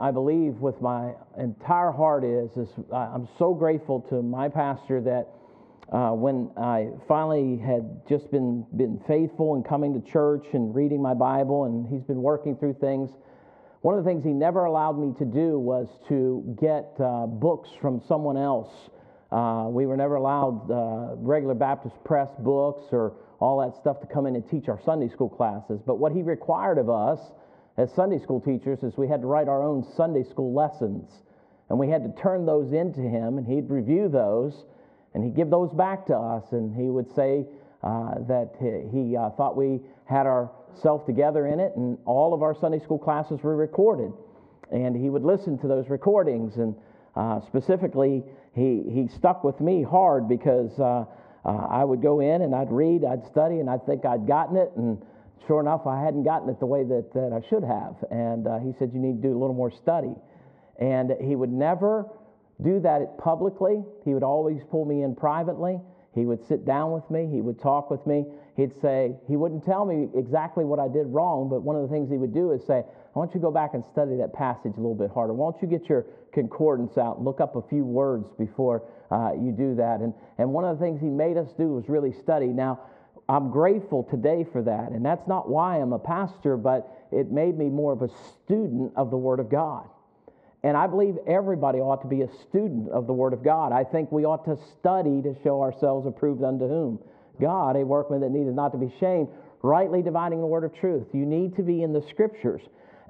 I believe with my entire heart is, is I'm so grateful to my pastor that uh, when I finally had just been, been faithful and coming to church and reading my Bible, and he's been working through things. One of the things he never allowed me to do was to get uh, books from someone else. Uh, we were never allowed uh, regular Baptist press books or all that stuff to come in and teach our Sunday school classes. But what he required of us as Sunday school teachers is we had to write our own Sunday school lessons. And we had to turn those into him, and he'd review those, and he'd give those back to us. And he would say uh, that he, uh, thought we had ourselves together in it, and all of our Sunday school classes were recorded. And he would listen to those recordings. And uh, specifically, he, he stuck with me hard because uh, uh, I would go in and I'd read, I'd study, and I'd think I'd gotten it. And sure enough, I hadn't gotten it the way that, that I should have. And uh, he said, You need to do a little more study. And he would never do that publicly, he would always pull me in privately. He would sit down with me, he would talk with me. He'd say, he wouldn't tell me exactly what I did wrong, but one of the things he would do is say, I want you to go back and study that passage a little bit harder. Why don't you get your concordance out and look up a few words before uh, you do that? And, and one of the things he made us do was really study. Now, I'm grateful today for that. And that's not why I'm a pastor, but it made me more of a student of the Word of God. And I believe everybody ought to be a student of the Word of God. I think we ought to study to show ourselves approved unto whom? God, a workman that needed not to be shamed, rightly dividing the Word of truth. You need to be in the Scriptures.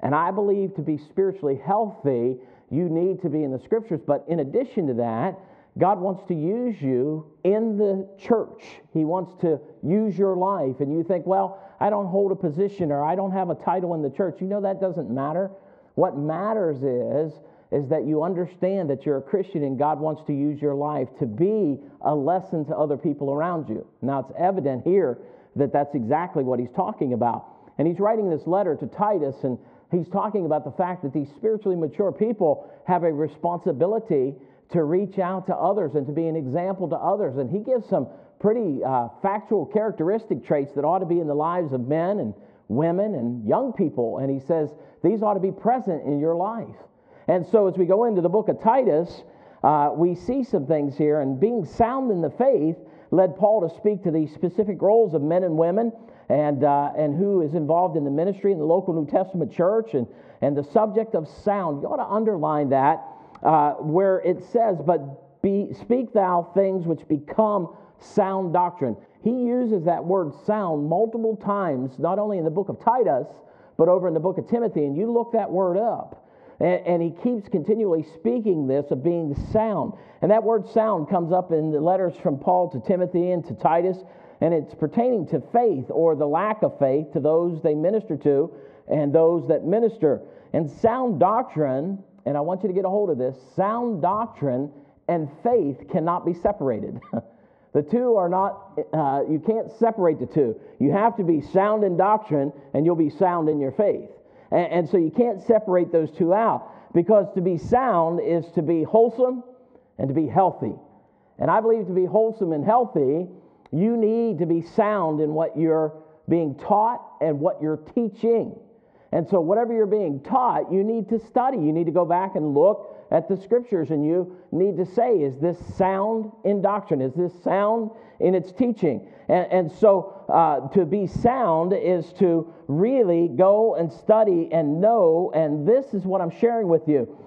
And I believe to be spiritually healthy, you need to be in the Scriptures. But in addition to that, God wants to use you in the church. He wants to use your life. And you think, well, I don't hold a position or I don't have a title in the church. You know that doesn't matter. What matters is is that you understand that you're a Christian and God wants to use your life to be a lesson to other people around you. Now it's evident here that that's exactly what he's talking about. And he's writing this letter to Titus and he's talking about the fact that these spiritually mature people have a responsibility to reach out to others and to be an example to others. And he gives some pretty uh, factual characteristic traits that ought to be in the lives of men and women and young people. And he says these ought to be present in your life. And so as we go into the book of Titus, uh, we see some things here. And being sound in the faith led Paul to speak to these specific roles of men and women and, uh, and who is involved in the ministry in the local New Testament church and, and the subject of sound. You ought to underline that uh, where it says, But be, speak thou things which become sound doctrine. He uses that word sound multiple times, not only in the book of Titus, but over in the book of Timothy. And you look that word up. And, and, he keeps continually speaking this of being sound. And that word sound comes up in the letters from Paul to Timothy and to Titus. And it's pertaining to faith or the lack of faith to those they minister to and those that minister. And sound doctrine and I want you to get a hold of this sound doctrine and faith cannot be separated. the two are not, uh, you can't separate the two. You have to be sound in doctrine and you'll be sound in your faith. And, and so you can't separate those two out because to be sound is to be wholesome and to be healthy. And I believe to be wholesome and healthy, you need to be sound in what you're being taught and what you're teaching. And so, whatever you're being taught, you need to study. You need to go back and look at the scriptures and you need to say, is this sound in doctrine? Is this sound in its teaching? And, and so, uh, to be sound is to really go and study and know. And this is what I'm sharing with you.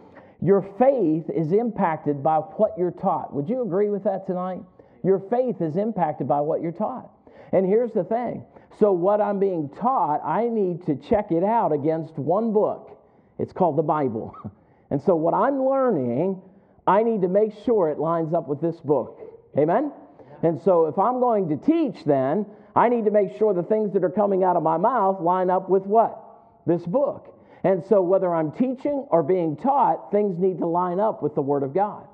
Your faith is impacted by what you're taught. Would you agree with that tonight? Your faith is impacted by what you're taught. And here's the thing so, what I'm being taught, I need to check it out against one book. It's called the Bible. And so, what I'm learning, I need to make sure it lines up with this book. Amen? And so, if I'm going to teach, then I need to make sure the things that are coming out of my mouth line up with what? This book. And so, whether I'm teaching or being taught, things need to line up with the Word of God.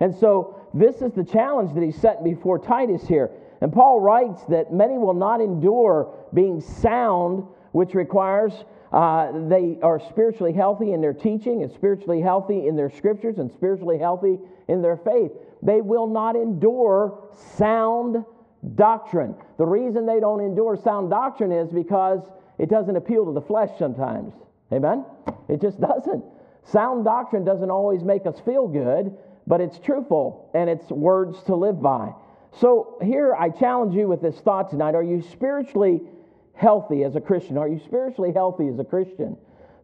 And so, this is the challenge that he's setting before Titus here. And Paul writes that many will not endure being sound, which requires uh, they are spiritually healthy in their teaching and spiritually healthy in their scriptures and spiritually healthy in their faith. They will not endure sound doctrine. The reason they don't endure sound doctrine is because it doesn't appeal to the flesh sometimes. Amen? It just doesn't. Sound doctrine doesn't always make us feel good, but it's truthful and it's words to live by. So here I challenge you with this thought tonight. Are you spiritually healthy as a Christian? Are you spiritually healthy as a Christian?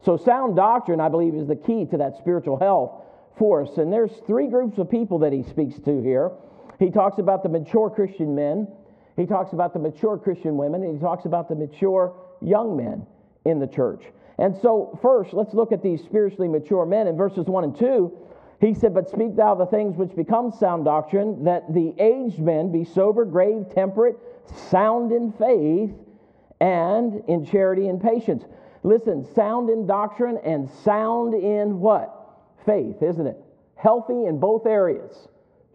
So sound doctrine, I believe, is the key to that spiritual health for us. And there's three groups of people that he speaks to here. He talks about the mature Christian men, he talks about the mature Christian women, and he talks about the mature young men in the church. And so, first, let's look at these spiritually mature men. In verses 1 and 2, he said, But speak thou the things which become sound doctrine, that the aged men be sober, grave, temperate, sound in faith, and in charity and patience. Listen, sound in doctrine and sound in what? Faith, isn't it? Healthy in both areas,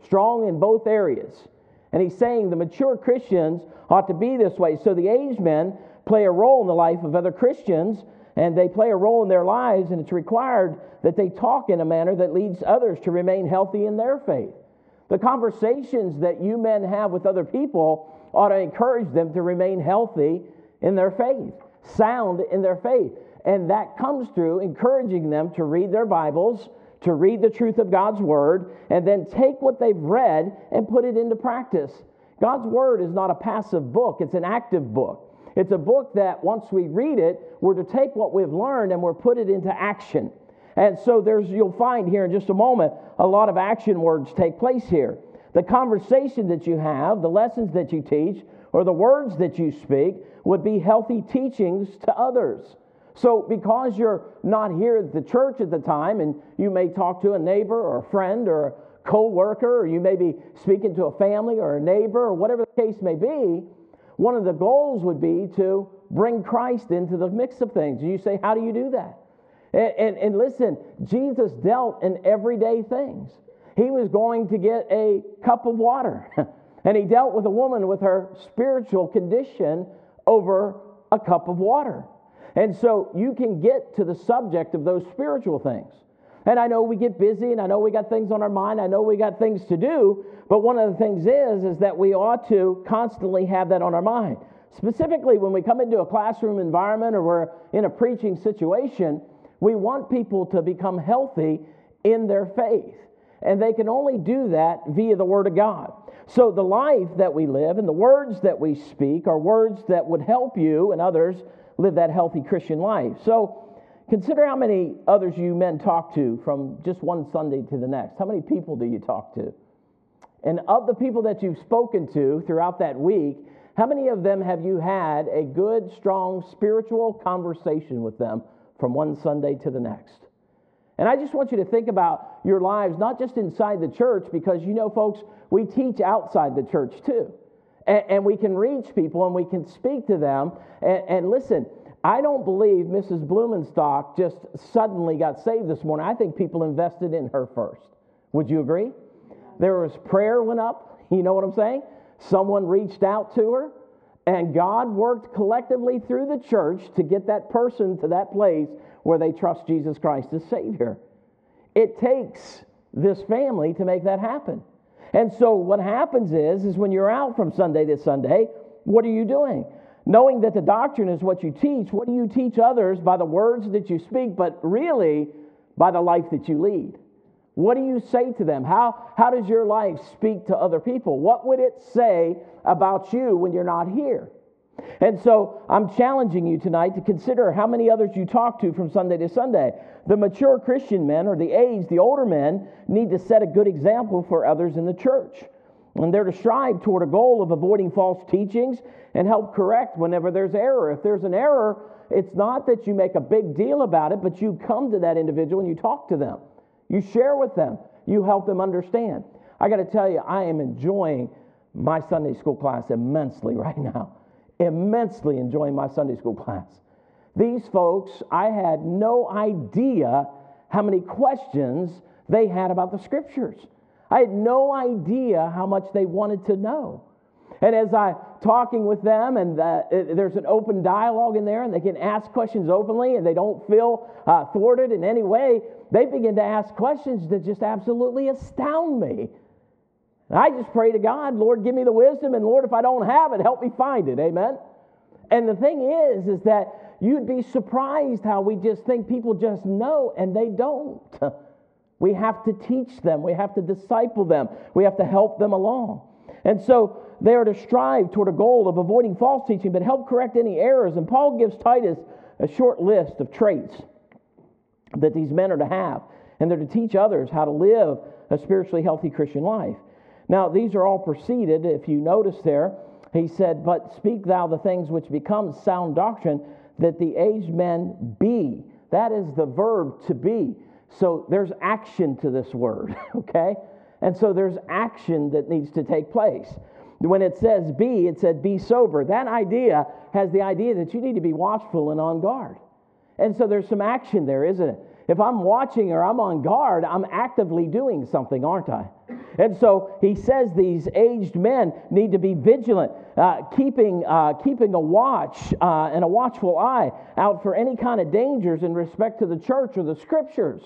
strong in both areas. And he's saying the mature Christians ought to be this way. So the aged men play a role in the life of other Christians, and they play a role in their lives, and it's required that they talk in a manner that leads others to remain healthy in their faith. The conversations that you men have with other people ought to encourage them to remain healthy in their faith, sound in their faith. And that comes through encouraging them to read their Bibles, to read the truth of God's Word, and then take what they've read and put it into practice. God's Word is not a passive book, it's an active book. It's a book that once we read it, we're to take what we've learned and we're put it into action. And so there's you'll find here in just a moment a lot of action words take place here. The conversation that you have, the lessons that you teach, or the words that you speak would be healthy teachings to others. So, because you're not here at the church at the time, and you may talk to a neighbor or a friend or a co worker, or you may be speaking to a family or a neighbor, or whatever the case may be, one of the goals would be to bring Christ into the mix of things. You say, How do you do that? And, and, and listen, Jesus dealt in everyday things. He was going to get a cup of water, and he dealt with a woman with her spiritual condition over a cup of water. And so you can get to the subject of those spiritual things. And I know we get busy and I know we got things on our mind. I know we got things to do, but one of the things is is that we ought to constantly have that on our mind. Specifically when we come into a classroom environment or we're in a preaching situation, we want people to become healthy in their faith. And they can only do that via the Word of God. So, the life that we live and the words that we speak are words that would help you and others live that healthy Christian life. So, consider how many others you men talk to from just one Sunday to the next. How many people do you talk to? And of the people that you've spoken to throughout that week, how many of them have you had a good, strong spiritual conversation with them from one Sunday to the next. And I just want you to think about your lives, not just inside the church, because you know, folks, we teach outside the church too. And, and we can reach people and we can speak to them. And, and listen, I don't believe Mrs. Blumenstock just suddenly got saved this morning. I think people invested in her first. Would you agree? There was prayer went up. You know what I'm saying? Someone reached out to her. And God worked collectively through the church to get that person to that place where they trust Jesus Christ as Savior. It takes this family to make that happen. And so what happens is, is when you're out from Sunday to Sunday, what are you doing? Knowing that the doctrine is what you teach, what do you teach others by the words that you speak, but really by the life that you lead? What do you say to them? How, how does your life speak to other people? What would it say about you when you're not here? And so I'm challenging you tonight to consider how many others you talk to from Sunday to Sunday. The mature Christian men, or the aged, the older men, need to set a good example for others in the church. And they're to strive toward a goal of avoiding false teachings and help correct whenever there's error. If there's an error, it's not that you make a big deal about it, but you come to that individual and you talk to them. You share with them, you help them understand. I got to tell you, I am enjoying my Sunday school class immensely right now. Immensely enjoying my Sunday school class. These folks, I had no idea how many questions they had about the scriptures. I had no idea how much they wanted to know. And as I talking with them, and uh, there's an open dialogue in there, and they can ask questions openly, and they don't feel uh, thwarted in any way, they begin to ask questions that just absolutely astound me. And I just pray to God, Lord, give me the wisdom, and Lord, if I don't have it, help me find it. Amen. And the thing is, is that you'd be surprised how we just think people just know and they don't. We have to teach them, we have to disciple them, we have to help them along. And so they are to strive toward a goal of avoiding false teaching, but help correct any errors. And Paul gives Titus a short list of traits that these men are to have, and they're to teach others how to live a spiritually healthy Christian life. Now, these are all preceded, if you notice there, he said, But speak thou the things which become sound doctrine, that the aged men be. That is the verb to be. So there's action to this word, okay? And so there's action that needs to take place. When it says be, it said be sober. That idea has the idea that you need to be watchful and on guard. And so there's some action there, isn't it? If I'm watching or I'm on guard, I'm actively doing something, aren't I? And so he says these aged men need to be vigilant, uh, keeping, uh, keeping a watch uh, and a watchful eye out for any kind of dangers in respect to the church or the scriptures.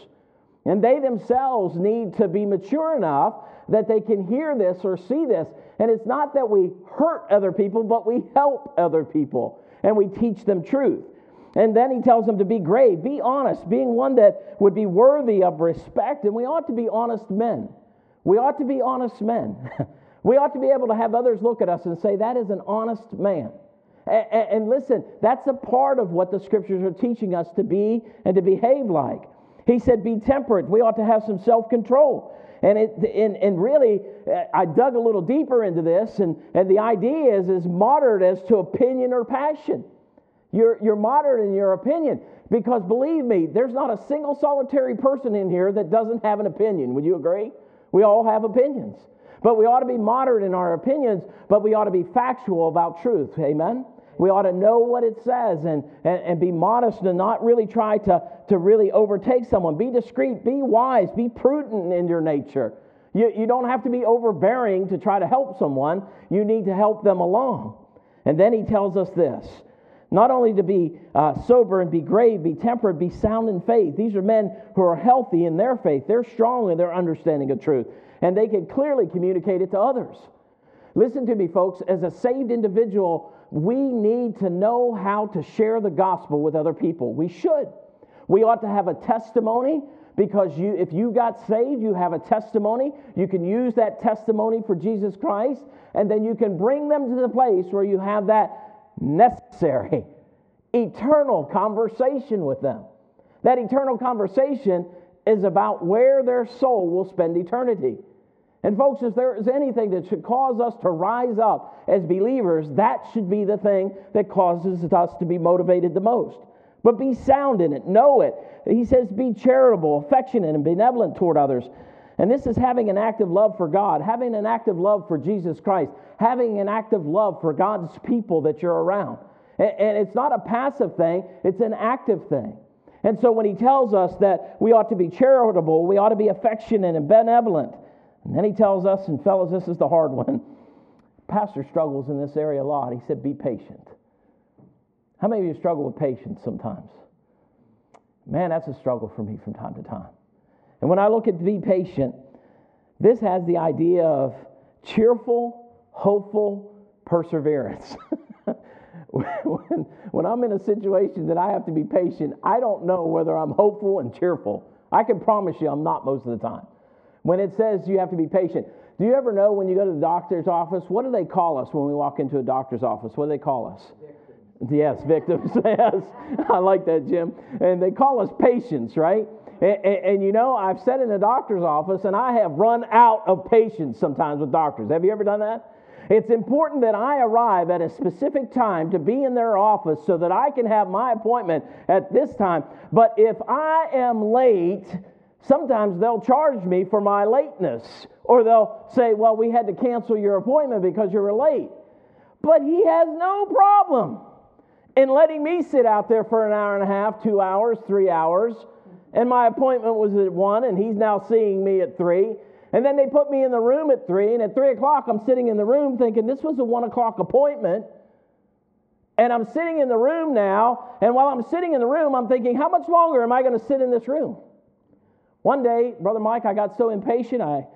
And they themselves need to be mature enough that they can hear this or see this. And it's not that we hurt other people, but we help other people and we teach them truth. And then he tells them to be grave, be honest, being one that would be worthy of respect. And we ought to be honest men. We ought to be honest men. we ought to be able to have others look at us and say, that is an honest man. And, listen, that's a part of what the scriptures are teaching us to be and to behave like. He said, be temperate. We ought to have some self control. And, it, and, and really, uh, I dug a little deeper into this, and, and the idea is, is moderate as to opinion or passion. You're, you're moderate in your opinion. Because believe me, there's not a single solitary person in here that doesn't have an opinion. Would you agree? We all have opinions. But we ought to be moderate in our opinions, but we ought to be factual about truth. Amen? We ought to know what it says and, and, and be modest and not really try to, to really overtake someone. Be discreet, be wise, be prudent in your nature. You, you don't have to be overbearing to try to help someone, you need to help them along. And then he tells us this not only to be uh, sober and be grave, be temperate, be sound in faith. These are men who are healthy in their faith. They're strong in their understanding of truth, and they can clearly communicate it to others. Listen to me, folks. As a saved individual, we need to know how to share the gospel with other people. We should. We ought to have a testimony because you, if you got saved, you have a testimony. You can use that testimony for Jesus Christ, and then you can bring them to the place where you have that necessary, eternal conversation with them. That eternal conversation is about where their soul will spend eternity. And, folks, if there is anything that should cause us to rise up as believers, that should be the thing that causes us to be motivated the most. But be sound in it, know it. He says, be charitable, affectionate, and benevolent toward others. And this is having an active love for God, having an active love for Jesus Christ, having an active love for God's people that you're around. And it's not a passive thing, it's an active thing. And so when he tells us that we ought to be charitable, we ought to be affectionate and benevolent, and then he tells us, and fellas, this is the hard one. Pastor struggles in this area a lot. He said, Be patient. How many of you struggle with patience sometimes? Man, that's a struggle for me from time to time. And when I look at be patient, this has the idea of cheerful, hopeful perseverance. when, when I'm in a situation that I have to be patient, I don't know whether I'm hopeful and cheerful. I can promise you I'm not most of the time. When it says you have to be patient, do you ever know when you go to the doctor's office, what do they call us when we walk into a doctor's office? What do they call us? Victims. Yes, victims. yes. I like that, Jim. And they call us patients, right? And, and, and, you know, I've sat in a doctor's office and I have run out of patience sometimes with doctors. Have you ever done that? It's important that I arrive at a specific time to be in their office so that I can have my appointment at this time. But if I am late, sometimes they'll charge me for my lateness. Or they'll say, well, we had to cancel your appointment because you were late. But he has no problem in letting me sit out there for an hour and a half, two hours, three hours and my appointment was at one, and he's now seeing me at three. And then they put me in the room at three, and at three o'clock, I'm sitting in the room thinking this was a one o'clock appointment. And I'm sitting in the room now, and while I'm sitting in the room, I'm thinking, how much longer am I going to sit in this room? One day, Brother Mike, I got so impatient, I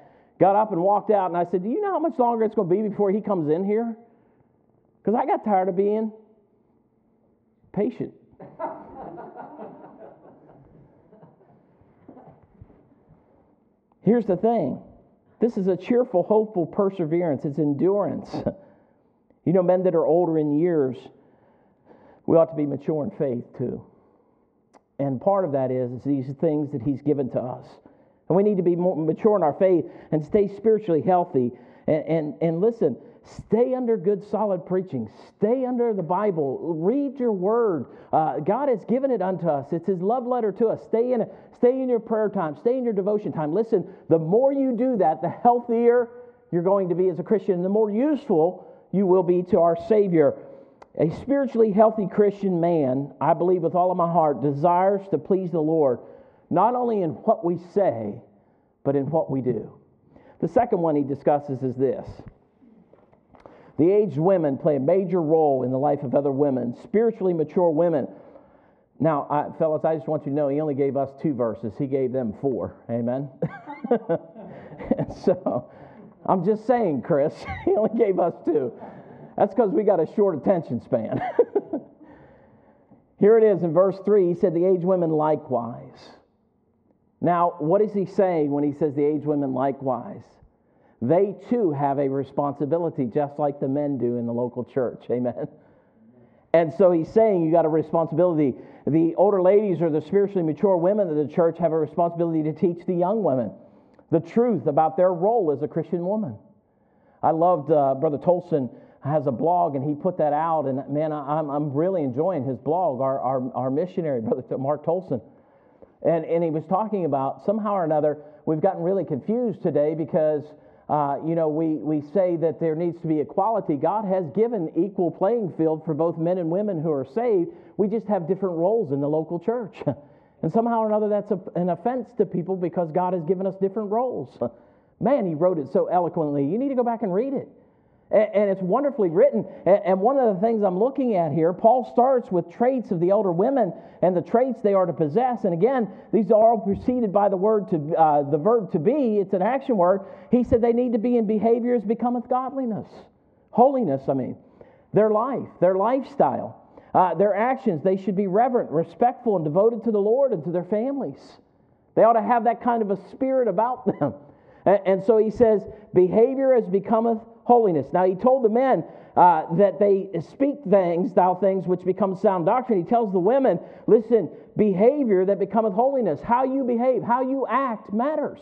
got up and walked out, and I said, Do you know how much longer it's going to be before he comes in here? Because I got tired of being patient. Here's the thing this is a cheerful, hopeful perseverance, it's endurance. You know, men that are older in years, we ought to be mature in faith too. And part of that is, is these things that He's given to us. And we need to be more mature in our faith and stay spiritually healthy. And, and, and listen, stay under good, solid preaching. Stay under the Bible. Read your word. Uh, God has given it unto us. It's His love letter to us. Stay in it. Stay in your prayer time. Stay in your devotion time. Listen, the more you do that, the healthier you're going to be as a Christian, the more useful you will be to our Savior. A spiritually healthy Christian man, I believe with all of my heart, desires to please the Lord, not only in what we say, but in what we do. The second one he discusses is this the aged women play a major role in the life of other women, spiritually mature women. Now, I, fellas, I just want you to know he only gave us two verses. He gave them four. Amen. so, I'm just saying, Chris, he only gave us two. That's because we got a short attention span. Here it is in verse 3. He said, The aged women likewise. Now, what is he saying when he says the aged women likewise? They too have a responsibility, just like the men do in the local church. Amen. And so he's saying you got a responsibility. The older ladies or the spiritually mature women of the church have a responsibility to teach the young women the truth about their role as a Christian woman. I loved uh, Brother Tolson has a blog and he put that out and man I'm, I'm really enjoying his blog our, our, our missionary brother mark tolson and, and he was talking about somehow or another we've gotten really confused today because uh, you know we, we say that there needs to be equality god has given equal playing field for both men and women who are saved we just have different roles in the local church And somehow or another, that's a, an offense to people because God has given us different roles. Man, he wrote it so eloquently. You need to go back and read it. And, it's wonderfully written. And, one of the things I'm looking at here, Paul starts with traits of the elder women and the traits they are to possess. And again, these are all preceded by the word to uh, the verb to be. It's an action word. He said they need to be in behaviors becometh godliness, holiness. I mean, their life, their lifestyle. Uh, their actions, they should be reverent, respectful, and devoted to the Lord and to their families. They ought to have that kind of a spirit about them. And, and so he says, behavior as becometh holiness. Now he told the men uh, that they speak things, thou things, which become sound doctrine. He tells the women, listen, behavior that becometh holiness. How you behave, how you act matters.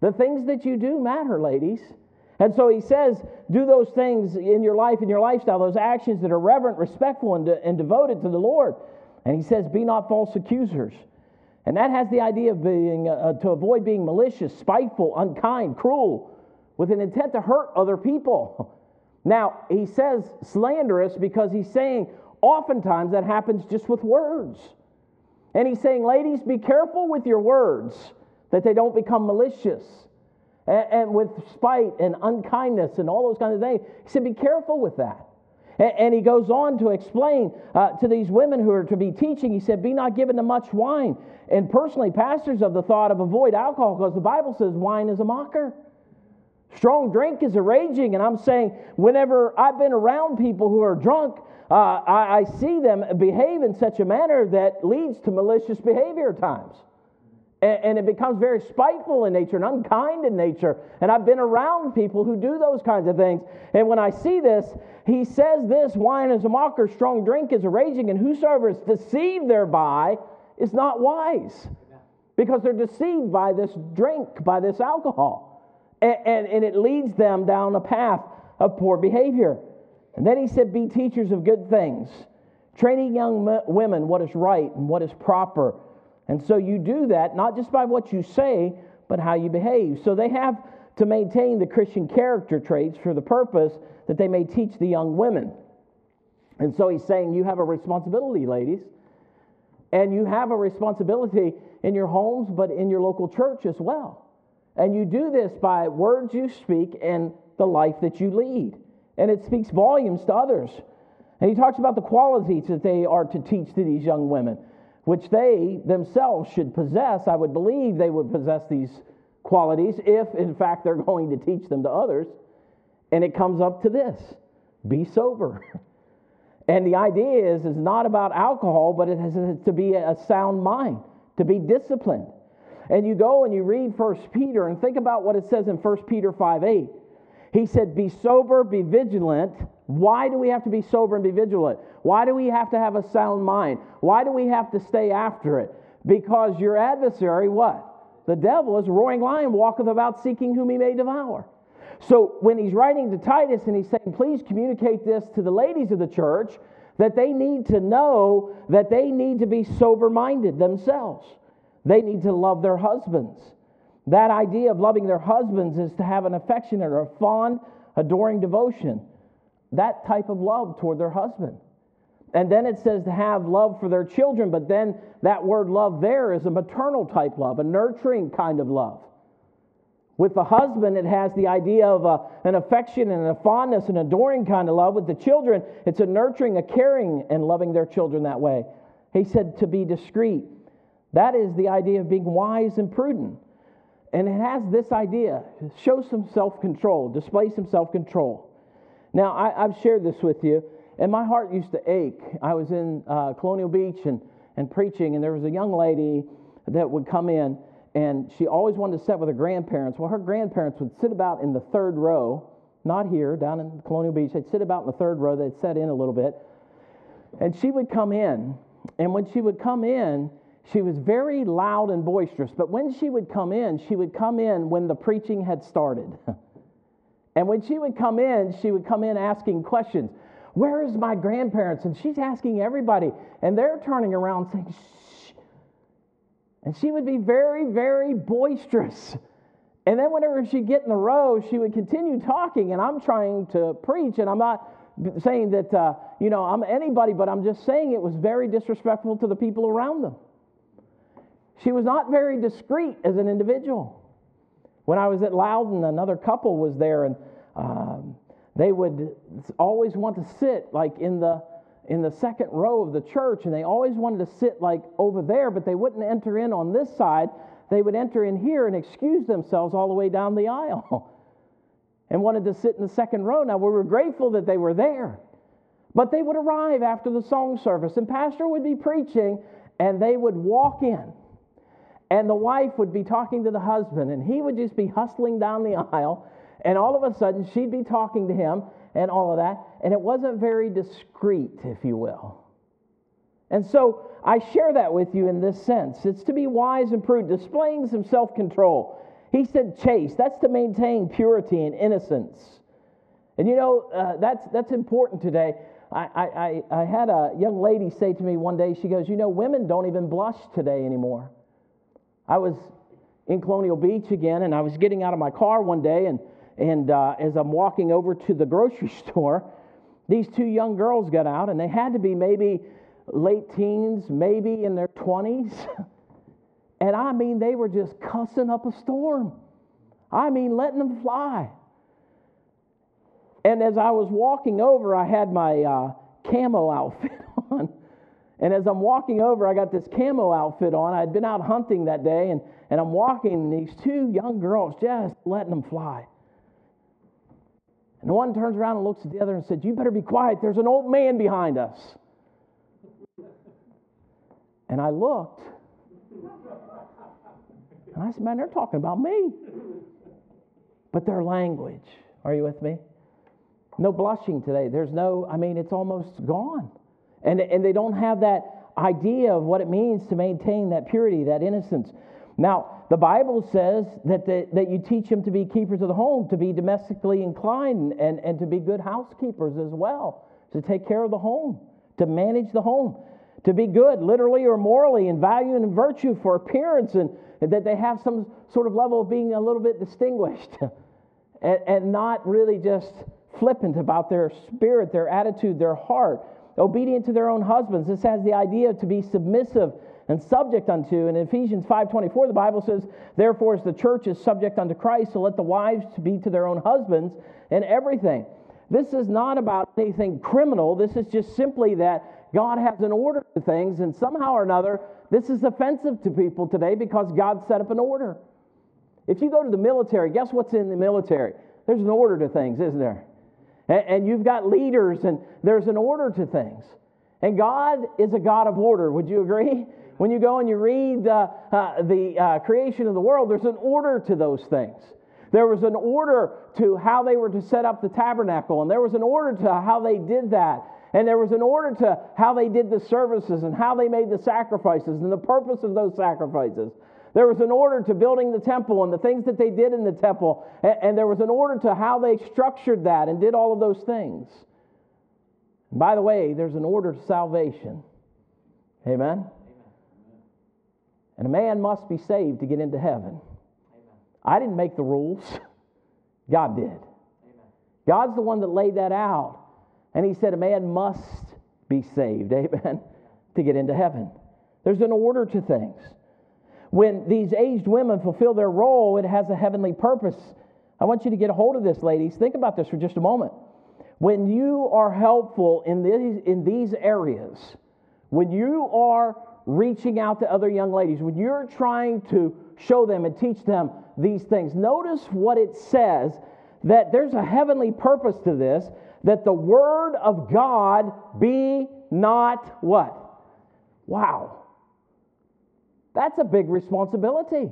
The things that you do matter, ladies. And so he says, do those things in your life, in your lifestyle, those actions that are reverent, respectful, and, de- and devoted to the Lord. And he says, be not false accusers. And that has the idea of being, uh, to avoid being malicious, spiteful, unkind, cruel, with an intent to hurt other people. Now, he says slanderous because he's saying oftentimes that happens just with words. And he's saying, ladies, be careful with your words that they don't become malicious and, and with spite and unkindness and all those kinds of things. He said, Be careful with that. And, and he goes on to explain uh, to these women who are to be teaching, he said, Be not given to much wine. And personally, pastors of the thought of avoid alcohol because the Bible says wine is a mocker. Strong drink is a raging. And I'm saying, whenever I've been around people who are drunk, uh, I, I see them behave in such a manner that leads to malicious behavior at times and, it becomes very spiteful in nature and unkind in nature. And I've been around people who do those kinds of things. And when I see this, he says this wine is a mocker, strong drink is a raging, and whosoever is deceived thereby is not wise. Because they're deceived by this drink, by this alcohol. And, and, and it leads them down a path of poor behavior. And then he said, Be teachers of good things, training young women what is right and what is proper and so you do that not just by what you say, but how you behave. So they have to maintain the Christian character traits for the purpose that they may teach the young women. And so he's saying you have a responsibility, ladies. And you have a responsibility in your homes, but in your local church as well. And you do this by words you speak and the life that you lead. And it speaks volumes to others. And he talks about the qualities that they are to teach to these young women which they themselves should possess. I would believe they would possess these qualities if, in fact, they're going to teach them to others. And it comes up to this be sober. And the idea is, is not about alcohol, but it has to be a sound mind, to be disciplined. And you go and you read First Peter and think about what it says in First Peter 5 8. He said, Be sober, be vigilant. Why do we have to be sober and be vigilant? Why do we have to have a sound mind? Why do we have to stay after it? Because your adversary, what? The devil is a roaring lion, walketh about seeking whom he may devour. So when he's writing to Titus and he's saying, please communicate this to the ladies of the church, that they need to know that they need to be sober minded themselves. They need to love their husbands. That idea of loving their husbands is to have an affectionate or a fond, adoring devotion. That type of love toward their husband. And then it says to have love for their children, but then that word love there is a maternal type love, a nurturing kind of love. With the husband, it has the idea of a, an affection and a fondness and adoring kind of love. With the children, it's a nurturing, a caring, and loving their children that way. He said to be discreet. That is the idea of being wise and prudent. And it has this idea show some self control, display some self control. Now, I, have shared this with you, and my heart used to ache. I was in uh, Colonial Beach and, and preaching, and there was a young lady that would come in and she always wanted to sit with her grandparents. Well, her grandparents would sit about in the third row, not here, down in Colonial Beach. They'd sit about in the third row, they'd set in a little bit. And she would come in, and when she would come in, she was very loud and boisterous. But when she would come in, she would come in when the preaching had started. and when she would come in, she would come in asking questions. Where is my grandparents? And she's asking everybody. And they're turning around saying, shh. and she would be very, very boisterous. And then whenever she'd get in the row, she would continue talking, and I'm trying to preach, and I'm not saying that, uh, you know, I'm anybody, but I'm just saying it was very disrespectful to the people around them. She was not very discreet as an individual. When I was at Loudon, another couple was there, and um, they would always want to sit like in the in the second row of the church, and they always wanted to sit like over there, but they wouldn't enter in on this side. They would enter in here and excuse themselves all the way down the aisle and wanted to sit in the second row. Now, we were grateful that they were there, but they would arrive after the song service, and Pastor would be preaching, and they would walk in. And the wife would be talking to the husband, and he would just be hustling down the aisle. And all of a sudden, she'd be talking to him, and all of that. And it wasn't very discreet, if you will. And so I share that with you in this sense. It's to be wise and prudent, displaying some self control. He said chaste. That's to maintain purity and innocence. And you know, uh, that's, that's important today. I, I, I had a young lady say to me one day, she goes, You know, women don't even blush today anymore. I was in Colonial Beach again, and I was getting out of my car one day, and and uh, as I'm walking over to the grocery store, these two young girls got out, and they had to be maybe late teens, maybe in their 20s. And I mean, they were just cussing up a storm. I mean, letting them fly. And as I was walking over, I had my uh, camo outfit on. And as I'm walking over, I got this camo outfit on. I'd been out hunting that day, and, and I'm walking, and these two young girls just letting them fly. And one turns around and looks at the other and said, You better be quiet. There's an old man behind us. And I looked. And I said, Man, they're talking about me. But their language, are you with me? No blushing today. There's no, I mean, it's almost gone. And, and they don't have that idea of what it means to maintain that purity, that innocence. Now, the Bible says that, the, that you teach them to be keepers of the home, to be domestically inclined, and, and to be good housekeepers as well, to take care of the home, to manage the home, to be good, literally or morally, in value and in virtue for appearance, and, that they have some sort of level of being a little bit distinguished, and, and not really just flippant about their spirit, their attitude, their heart. Obedient to their own husbands. This has the idea to be submissive and subject unto. In Ephesians 5.24, the Bible says, Therefore, as the church is subject unto Christ, so let the wives be to their own husbands in everything. This is not about anything criminal. This is just simply that God has an order to things, and somehow or another, this is offensive to people today because God set up an order. If you go to the military, guess what's in the military? There's an order to things, isn't there? And, and you've got leaders, and there's an order to things. And God is a God of order. Would you agree? When you go and you read uh, uh, the uh, creation of the world, there's an order to those things. There was an order to how they were to set up the tabernacle, and there was an order to how they did that. And there was an order to how they did the services and how they made the sacrifices and the purpose of those sacrifices. There was an order to building the temple and the things that they did in the temple. And, and there was an order to how they structured that and did all of those things. And by the way, there's an order to salvation. Amen? And a man must be saved to get into heaven. I didn't make the rules, God did. God's the one that laid that out. And He said a man must be saved, amen, to get into heaven. There's an order to things. When these aged women fulfill their role, it has a heavenly purpose. I want you to get a hold of this, ladies. Think about this for just a moment. When you are helpful in these, in these areas, when you are reaching out to other young ladies, when you're trying to show them and teach them these things, notice what it says that there's a heavenly purpose to this, that the word of God be not what? Wow. That's a big responsibility.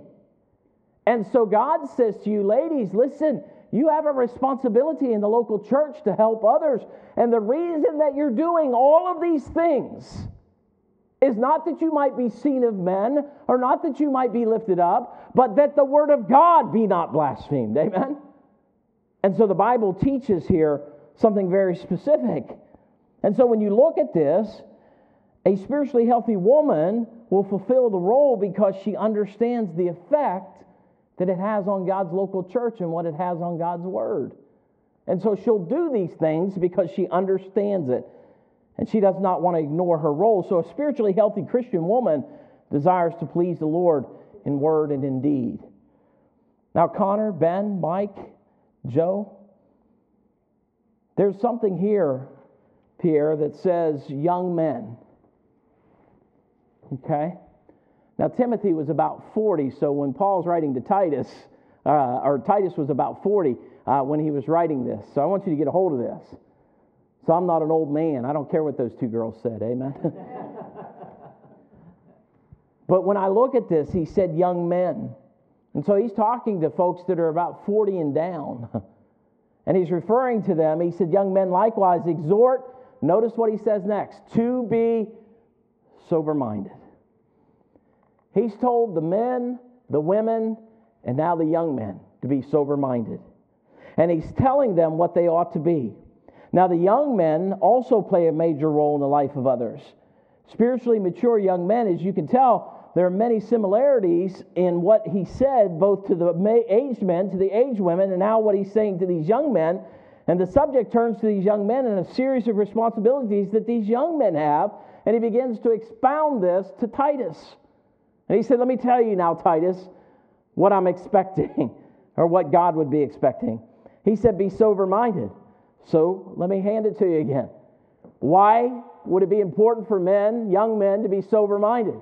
And so God says to you, ladies, listen, you have a responsibility in the local church to help others. And the reason that you're doing all of these things is not that you might be seen of men or not that you might be lifted up, but that the word of God be not blasphemed. Amen? And so the Bible teaches here something very specific. And so when you look at this, a spiritually healthy woman will fulfill the role because she understands the effect that it has on God's local church and what it has on God's word. And so she'll do these things because she understands it and she does not want to ignore her role. So, a spiritually healthy Christian woman desires to please the Lord in word and in deed. Now, Connor, Ben, Mike, Joe, there's something here, Pierre, that says young men. Okay? Now, Timothy was about 40, so when Paul's writing to Titus, uh, or Titus was about 40 uh, when he was writing this. So I want you to get a hold of this. So I'm not an old man. I don't care what those two girls said. Amen. but when I look at this, he said young men. And so he's talking to folks that are about 40 and down. And he's referring to them. He said, Young men likewise exhort, notice what he says next, to be sober minded. He's told the men, the women, and now the young men to be sober minded. And he's telling them what they ought to be. Now, the young men also play a major role in the life of others. Spiritually mature young men, as you can tell, there are many similarities in what he said, both to the aged men, to the aged women, and now what he's saying to these young men. And the subject turns to these young men and a series of responsibilities that these young men have, and he begins to expound this to Titus. And he said, Let me tell you now, Titus, what I'm expecting, or what God would be expecting. He said, Be sober minded. So let me hand it to you again. Why would it be important for men, young men, to be sober minded?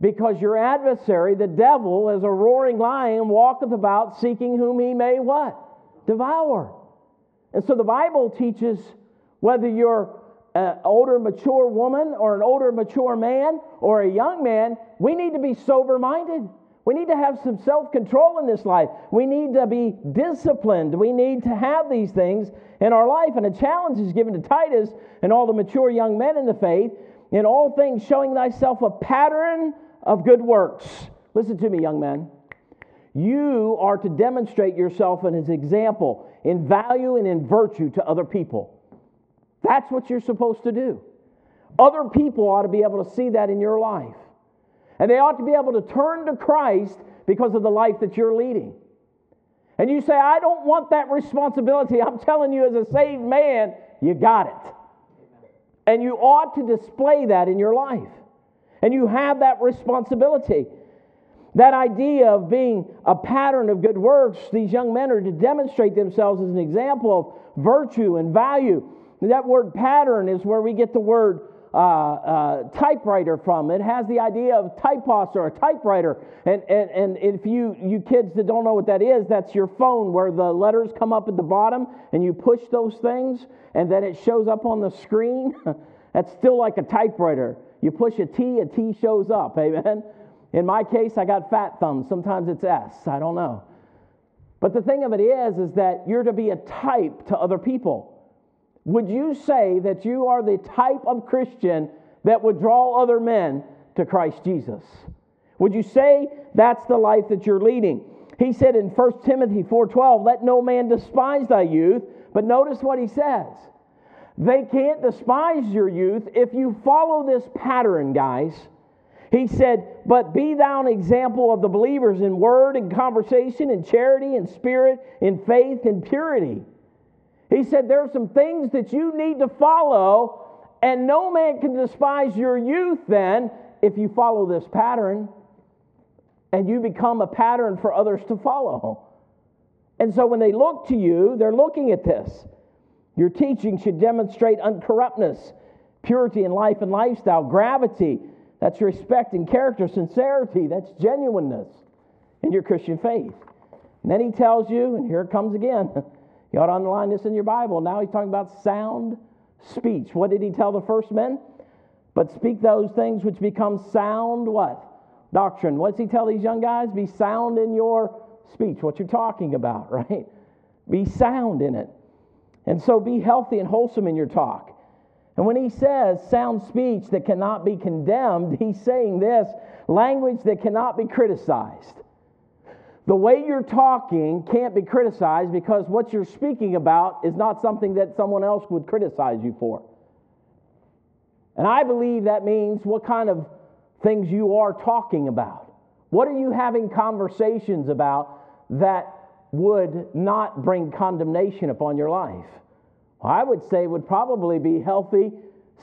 Because your adversary, the devil, as a roaring lion, walketh about seeking whom he may what? Devour. And so the Bible teaches whether you're an older, mature woman or an older, mature man or a young man, we need to be sober minded. We need to have some self control in this life. We need to be disciplined. We need to have these things in our life. And a challenge is given to Titus and all the mature young men in the faith in all things, showing thyself a pattern of good works. Listen to me, young men. You are to demonstrate yourself as an example in value and in virtue to other people. That's what you're supposed to do. Other people ought to be able to see that in your life. And they ought to be able to turn to Christ because of the life that you're leading. And you say, I don't want that responsibility. I'm telling you, as a saved man, you got it. And you ought to display that in your life. And you have that responsibility. That idea of being a pattern of good works, these young men are to demonstrate themselves as an example of virtue and value. That word pattern is where we get the word uh, uh, typewriter from. It has the idea of typos or a typewriter. And, and, and if you, you kids that don't know what that is, that's your phone where the letters come up at the bottom and you push those things and then it shows up on the screen. that's still like a typewriter. You push a T, a T shows up. Amen. In my case, I got fat thumbs. Sometimes it's S. I don't know. But the thing of it is, is that you're to be a type to other people. Would you say that you are the type of Christian that would draw other men to Christ Jesus? Would you say that's the life that you're leading? He said in 1 Timothy 4:12, "Let no man despise thy youth." But notice what he says. They can't despise your youth if you follow this pattern, guys. He said, But be thou an example of the believers in word and conversation, in charity, in spirit, in faith, in purity. He said, There are some things that you need to follow, and no man can despise your youth then if you follow this pattern and you become a pattern for others to follow. And so when they look to you, they're looking at this. Your teaching should demonstrate uncorruptness, purity in life and lifestyle, gravity, that's respect and character, sincerity, that's genuineness in your Christian faith. And then he tells you, and here it comes again. You ought to underline this in your Bible. Now he's talking about sound speech. What did he tell the first men? But speak those things which become sound what? Doctrine. What's he tell these young guys? Be sound in your speech, what you're talking about, right? Be sound in it. And so be healthy and wholesome in your talk. And when he says sound speech that cannot be condemned, he's saying this language that cannot be criticized. The way you're talking can't be criticized because what you're speaking about is not something that someone else would criticize you for. And I believe that means what kind of things you are talking about. What are you having conversations about that would not bring condemnation upon your life? Well, I would say would probably be healthy,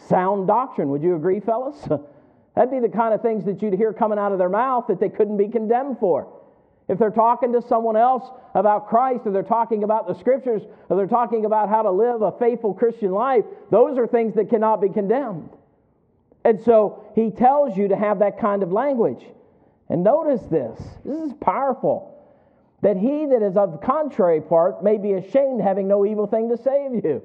sound doctrine. Would you agree, fellas? That'd be the kind of things that you'd hear coming out of their mouth that they couldn't be condemned for. If they're talking to someone else about Christ, or they're talking about the scriptures, or they're talking about how to live a faithful Christian life, those are things that cannot be condemned. And so he tells you to have that kind of language. And notice this this is powerful. That he that is of the contrary part may be ashamed, having no evil thing to say of you.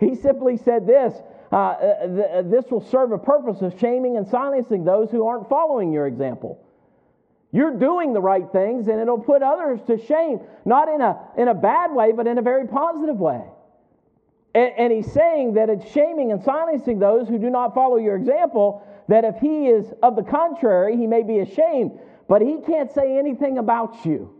He simply said this uh, uh, th- uh, this will serve a purpose of shaming and silencing those who aren't following your example. You're doing the right things, and it'll put others to shame, not in a, in a bad way, but in a very positive way. And, and he's saying that it's shaming and silencing those who do not follow your example, that if he is of the contrary, he may be ashamed, but he can't say anything about you.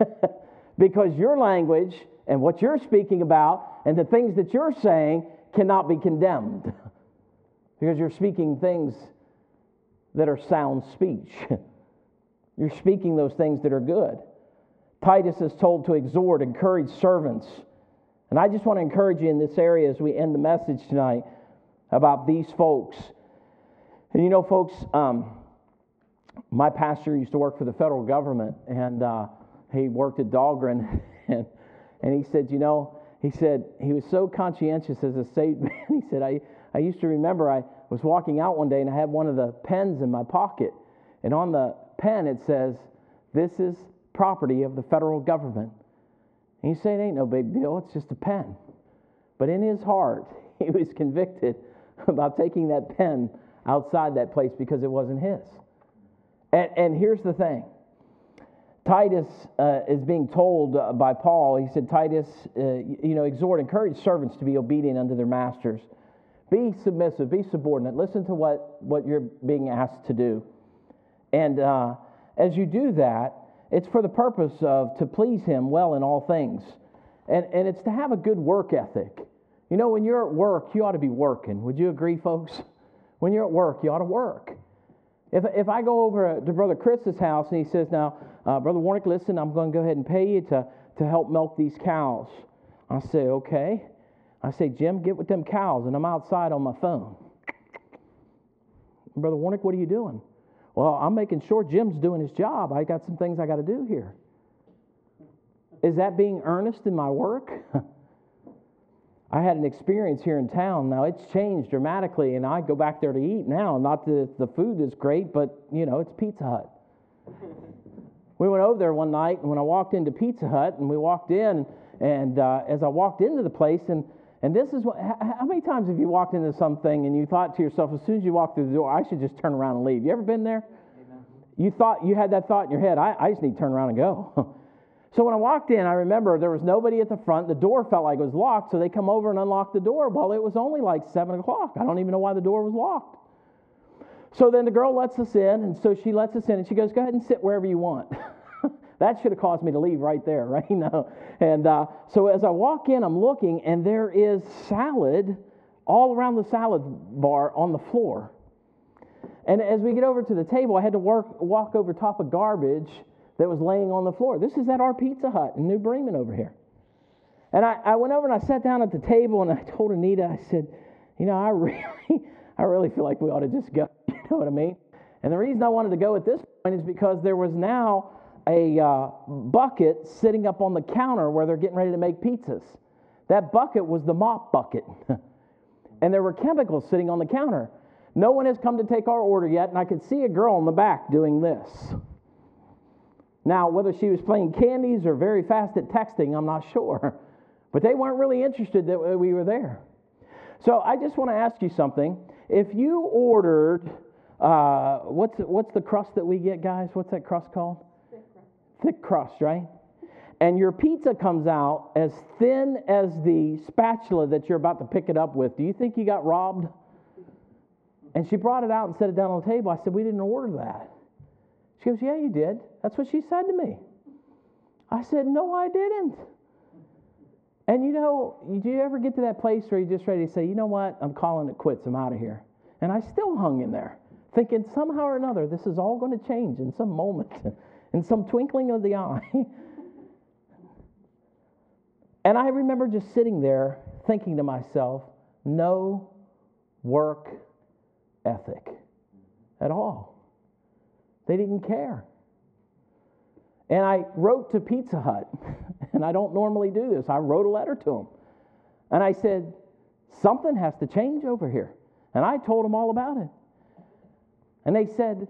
because your language and what you're speaking about and the things that you're saying cannot be condemned. because you're speaking things that are sound speech. You're speaking those things that are good. Titus is told to exhort, encourage servants. And I just want to encourage you in this area as we end the message tonight about these folks. And you know, folks, um, my pastor used to work for the federal government, and uh, he worked at Dahlgren, and, and he said, you know, he said he was so conscientious as a saved man. He said, I, I used to remember I was walking out one day and I had one of the pens in my pocket, and on the pen it says, This is property of the federal government. And you say it ain't no big deal, it's just a pen. But in his heart, he was convicted about taking that pen outside that place because it wasn't his. And, and here's the thing Titus uh, is being told uh, by Paul, he said, Titus, uh, you know, exhort, encourage servants to be obedient unto their masters. Be submissive, be subordinate. Listen to what, what you're being asked to do. And uh, as you do that, it's for the purpose of to please Him well in all things. And, and it's to have a good work ethic. You know, when you're at work, you ought to be working. Would you agree, folks? When you're at work, you ought to work. If, if I go over to Brother Chris's house and he says, Now, uh, Brother Warnick, listen, I'm going to go ahead and pay you to, to help milk these cows. I say, Okay. I say, Jim, get with them cows. And I'm outside on my phone. Brother Warnick, what are you doing? Well, I'm making sure Jim's doing his job. I got some things I got to do here. Is that being earnest in my work? I had an experience here in town. Now it's changed dramatically, and I go back there to eat now. Not that the food is great, but you know, it's Pizza Hut. we went over there one night, and when I walked into Pizza Hut, and we walked in, and uh, as I walked into the place, and and this is what, how many times have you walked into something and you thought to yourself, as soon as you walk through the door, I should just turn around and leave? You ever been there? Amen. You thought, you had that thought in your head, I, I just need to turn around and go. So when I walked in, I remember there was nobody at the front. The door felt like it was locked, so they come over and unlock the door. Well, it was only like 7 o'clock. I don't even know why the door was locked. So then the girl lets us in, and so she lets us in, and she goes, Go ahead and sit wherever you want. that should have caused me to leave right there, right? No. And uh, so as I walk in, I'm looking, and there is salad all around the salad bar on the floor. And as we get over to the table, I had to work, walk over top of garbage that was laying on the floor. This is at our Pizza Hut in New Bremen over here. And I, I went over and I sat down at the table and I told Anita, I said, you know, I really, I really feel like we ought to just go. You know what I mean? And the reason I wanted to go at this point is because there was now a uh, bucket sitting up on the counter where they're getting ready to make pizzas. That bucket was the mop bucket. and there were chemicals sitting on the counter. No one has come to take our order yet, and I could see a girl in the back doing this. Now, whether she was playing candies or very fast at texting, I'm not sure. But they weren't really interested that we were there. So I just want to ask you something. If you ordered, uh, what's, what's the crust that we get, guys? What's that crust called? Thick crust. Right? And your pizza comes out as thin as the spatula that you're about to pick it up with. Do you think you got robbed? And she brought it out and set it down on the table. I said, We didn't order that. She goes, Yeah, you did. That's what she said to me. I said, No, I didn't. And you know, do you ever get to that place where you're just ready to say, You know what? I'm calling it quits. I'm out of here. And I still hung in there, thinking somehow or another this is all going to change in some moment, in some twinkling of the eye. and I remember just sitting there thinking to myself, No work ethic at all. They didn't care. And I wrote to Pizza Hut, and I don't normally do this. I wrote a letter to them. And I said, Something has to change over here. And I told them all about it. And they said,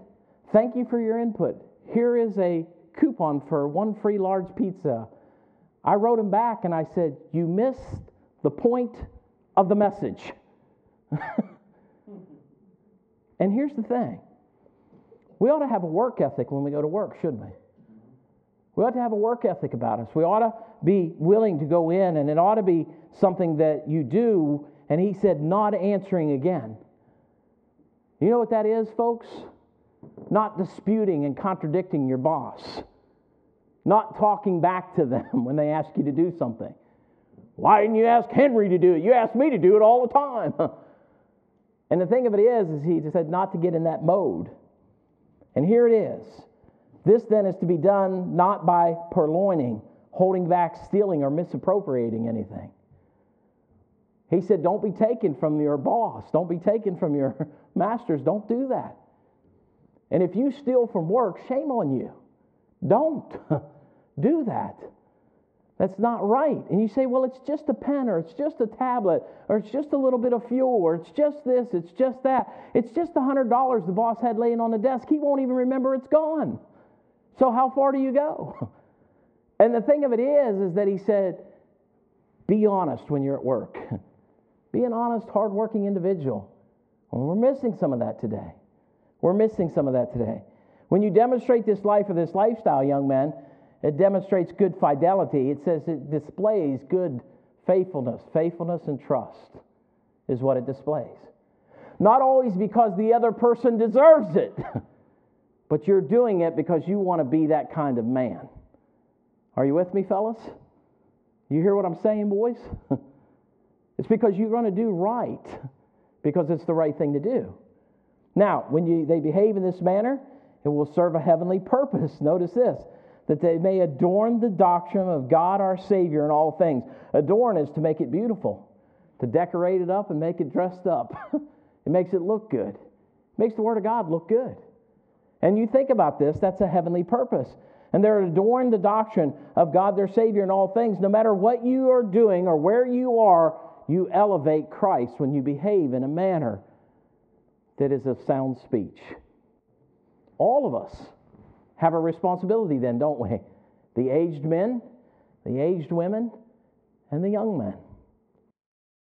Thank you for your input. Here is a coupon for one free large pizza. I wrote him back and I said, You missed the point of the message. and here's the thing we ought to have a work ethic when we go to work, shouldn't we? We ought to have a work ethic about us. We ought to be willing to go in, and it ought to be something that you do. And he said, not answering again. You know what that is, folks? Not disputing and contradicting your boss, not talking back to them when they ask you to do something. Why didn't you ask Henry to do it? You asked me to do it all the time. and the thing of it is, is he just said not to get in that mode. And here it is. This then is to be done not by purloining, holding back, stealing, or misappropriating anything. He said, Don't be taken from your boss. Don't be taken from your masters. Don't do that. And if you steal from work, shame on you. Don't do that. That's not right. And you say, well, it's just a pen, or it's just a tablet, or it's just a little bit of fuel, or it's just this, it's just that. It's just a $100 the boss had laying on the desk. He won't even remember it's gone. So how far do you go? And the thing of it is, is that he said, be honest when you're at work. be an honest, hardworking individual. And we're missing some of that today. We're missing some of that today. When you demonstrate this life or this lifestyle, young men, it demonstrates good fidelity. It says it displays good faithfulness. Faithfulness and trust is what it displays. Not always because the other person deserves it, but you're doing it because you want to be that kind of man. Are you with me, fellas? You hear what I'm saying, boys? it's because you're going to do right, because it's the right thing to do. Now, when you, they behave in this manner, it will serve a heavenly purpose. Notice this that they may adorn the doctrine of God our Savior in all things. Adorn is to make it beautiful, to decorate it up and make it dressed up. it makes it look good, it makes the Word of God look good. And you think about this, that's a heavenly purpose. And they're adorn the doctrine of God their Savior in all things. No matter what you are doing or where you are, you elevate Christ when you behave in a manner that is of sound speech. All of us have a responsibility then, don't we? The aged men, the aged women, and the young men.